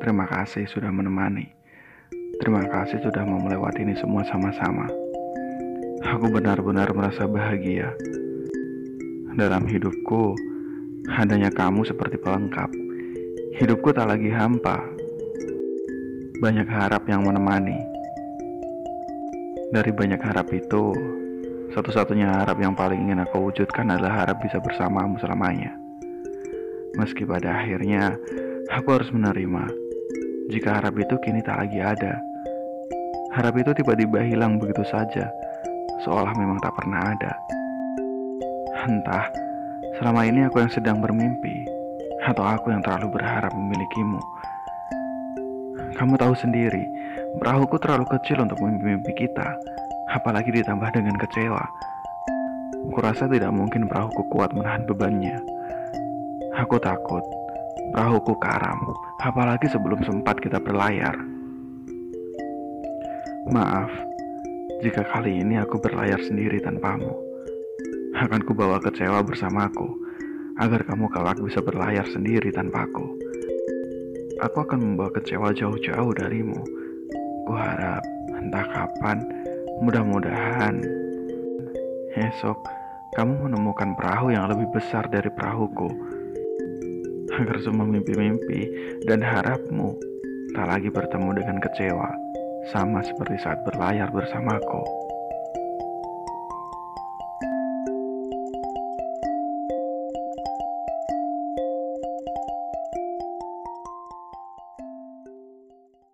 Terima kasih sudah menemani. Terima kasih sudah mau melewati ini semua sama-sama. Aku benar-benar merasa bahagia. Dalam hidupku, adanya kamu seperti pelengkap. Hidupku tak lagi hampa. Banyak harap yang menemani. Dari banyak harap itu, satu-satunya harap yang paling ingin aku wujudkan adalah harap bisa bersamamu selamanya. Meski pada akhirnya aku harus menerima jika harap itu kini tak lagi ada. Harap itu tiba-tiba hilang begitu saja, seolah memang tak pernah ada. Entah, selama ini aku yang sedang bermimpi, atau aku yang terlalu berharap memilikimu. Kamu tahu sendiri, perahuku terlalu kecil untuk mimpi-mimpi kita, apalagi ditambah dengan kecewa. Kurasa tidak mungkin perahuku kuat menahan bebannya. Aku takut perahuku karam, apalagi sebelum sempat kita berlayar. Maaf, jika kali ini aku berlayar sendiri tanpamu. Akan kubawa kecewa bersamaku, agar kamu kelak bisa berlayar sendiri tanpaku. Aku akan membawa kecewa jauh-jauh darimu. Kuharap entah kapan, mudah-mudahan esok kamu menemukan perahu yang lebih besar dari perahuku agar semua mimpi-mimpi dan harapmu tak lagi bertemu dengan kecewa, sama seperti saat berlayar bersamaku.